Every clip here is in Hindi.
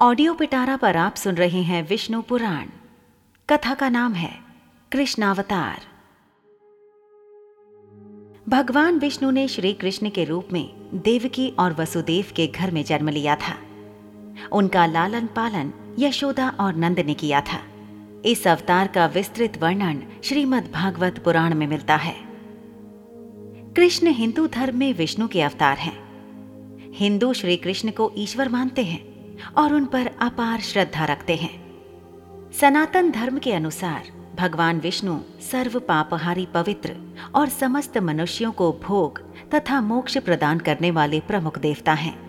ऑडियो पिटारा पर आप सुन रहे हैं विष्णु पुराण। कथा का नाम है, कृष्णावतार। भगवान विष्णु ने श्री कृष्ण के रूप में देवकी और वसुदेव के घर में जन्म लिया था। उनका लालन पालन, यशोदा और नंद ने किया था। इस अवतार का विस्तृत वर्णन श्रीमद् भागवत पुराण में मिलता है। कृष्ण हिंदू धर्म में विष्णु के अवतार हैं। हिंदू श्री कृष्ण को ईश्वर मानते हैं। और उन पर अपार श्रद्धा रखते हैं। सनातन धर्म के अनुसार, भगवान विष्णु सर्व पापहारी पवित्र और समस्त मनुष्यों को भोग तथा मोक्ष प्रदान करने वाले प्रमुख देवता हैं।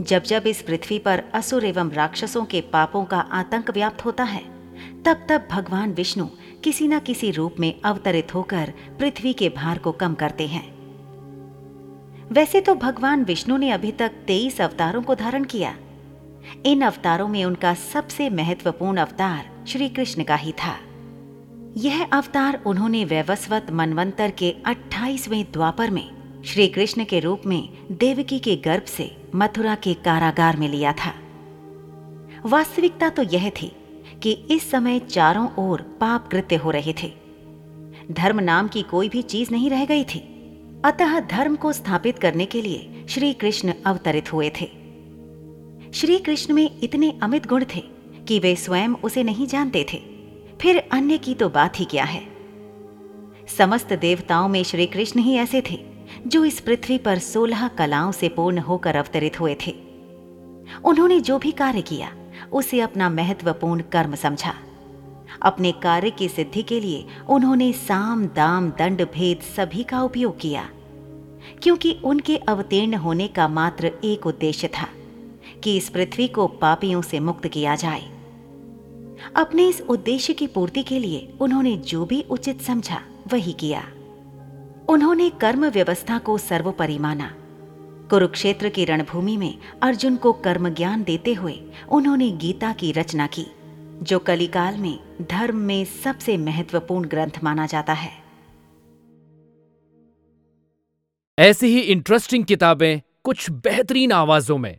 जब जब इस पृथ्वी पर असुर एवं राक्षसों के पापों का आतंक व्याप्त होता है, तब तब भगवान विष्णु किसी न किसी रूप में अवतरित होकर पृथ्वी के भार को कम करते हैं। वैसे तो भगवान विष्णु ने अभी तक तेईस अवतारों को धारण किया इन अवतारों में उनका सबसे महत्वपूर्ण अवतार श्री कृष्ण का ही था। यह अवतार उन्होंने वैवस्वत मनवंतर के 28वें द्वापर में श्री कृष्ण के रूप में देवकी के गर्भ से मथुरा के कारागार में लिया था। वास्तविकता तो यह थी कि इस समय चारों ओर पाप कृत्य हो रहे थे। धर्म नाम की कोई भी चीज़ नहीं रह गई थी। अतः धर्म को स्थापित करने के लिए श्री कृष्ण अवतरित हुए थे। श्री कृष्ण में इतने अमित गुण थे कि वे स्वयं उसे नहीं जानते थे। फिर अन्य की तो बात ही क्या है? समस्त देवताओं में श्री कृष्ण ही ऐसे थे, जो इस पृथ्वी पर सोलह कलाओं से पूर्ण होकर अवतरित हुए थे। उन्होंने जो भी कार्य किया, उसे अपना महत्वपूर्ण कर्म समझा। अपने कार्य की सिद्धि के लिए उन्होंने साम, दाम, दंड, भेद सभी का उपयोग किया, क्योंकि उनके अवतीर्ण होने का मात्र एक उद्देश्य था। कि इस पृथ्वी को पापियों से मुक्त किया जाए। अपने इस उद्देश्य की पूर्ति के लिए उन्होंने जो भी उचित समझा, वही किया। उन्होंने कर्म व्यवस्था को सर्वोपरि माना। कुरुक्षेत्र की रणभूमि में अर्जुन को कर्म ज्ञान देते हुए उन्होंने गीता की रचना की, जो कलिकाल में धर्म में सबसे महत्वपूर्ण ग्रंथ माना जाता है। ऐसी ही इंटरेस्टिंग किताबें कुछ बेहतरीन आवाजों में।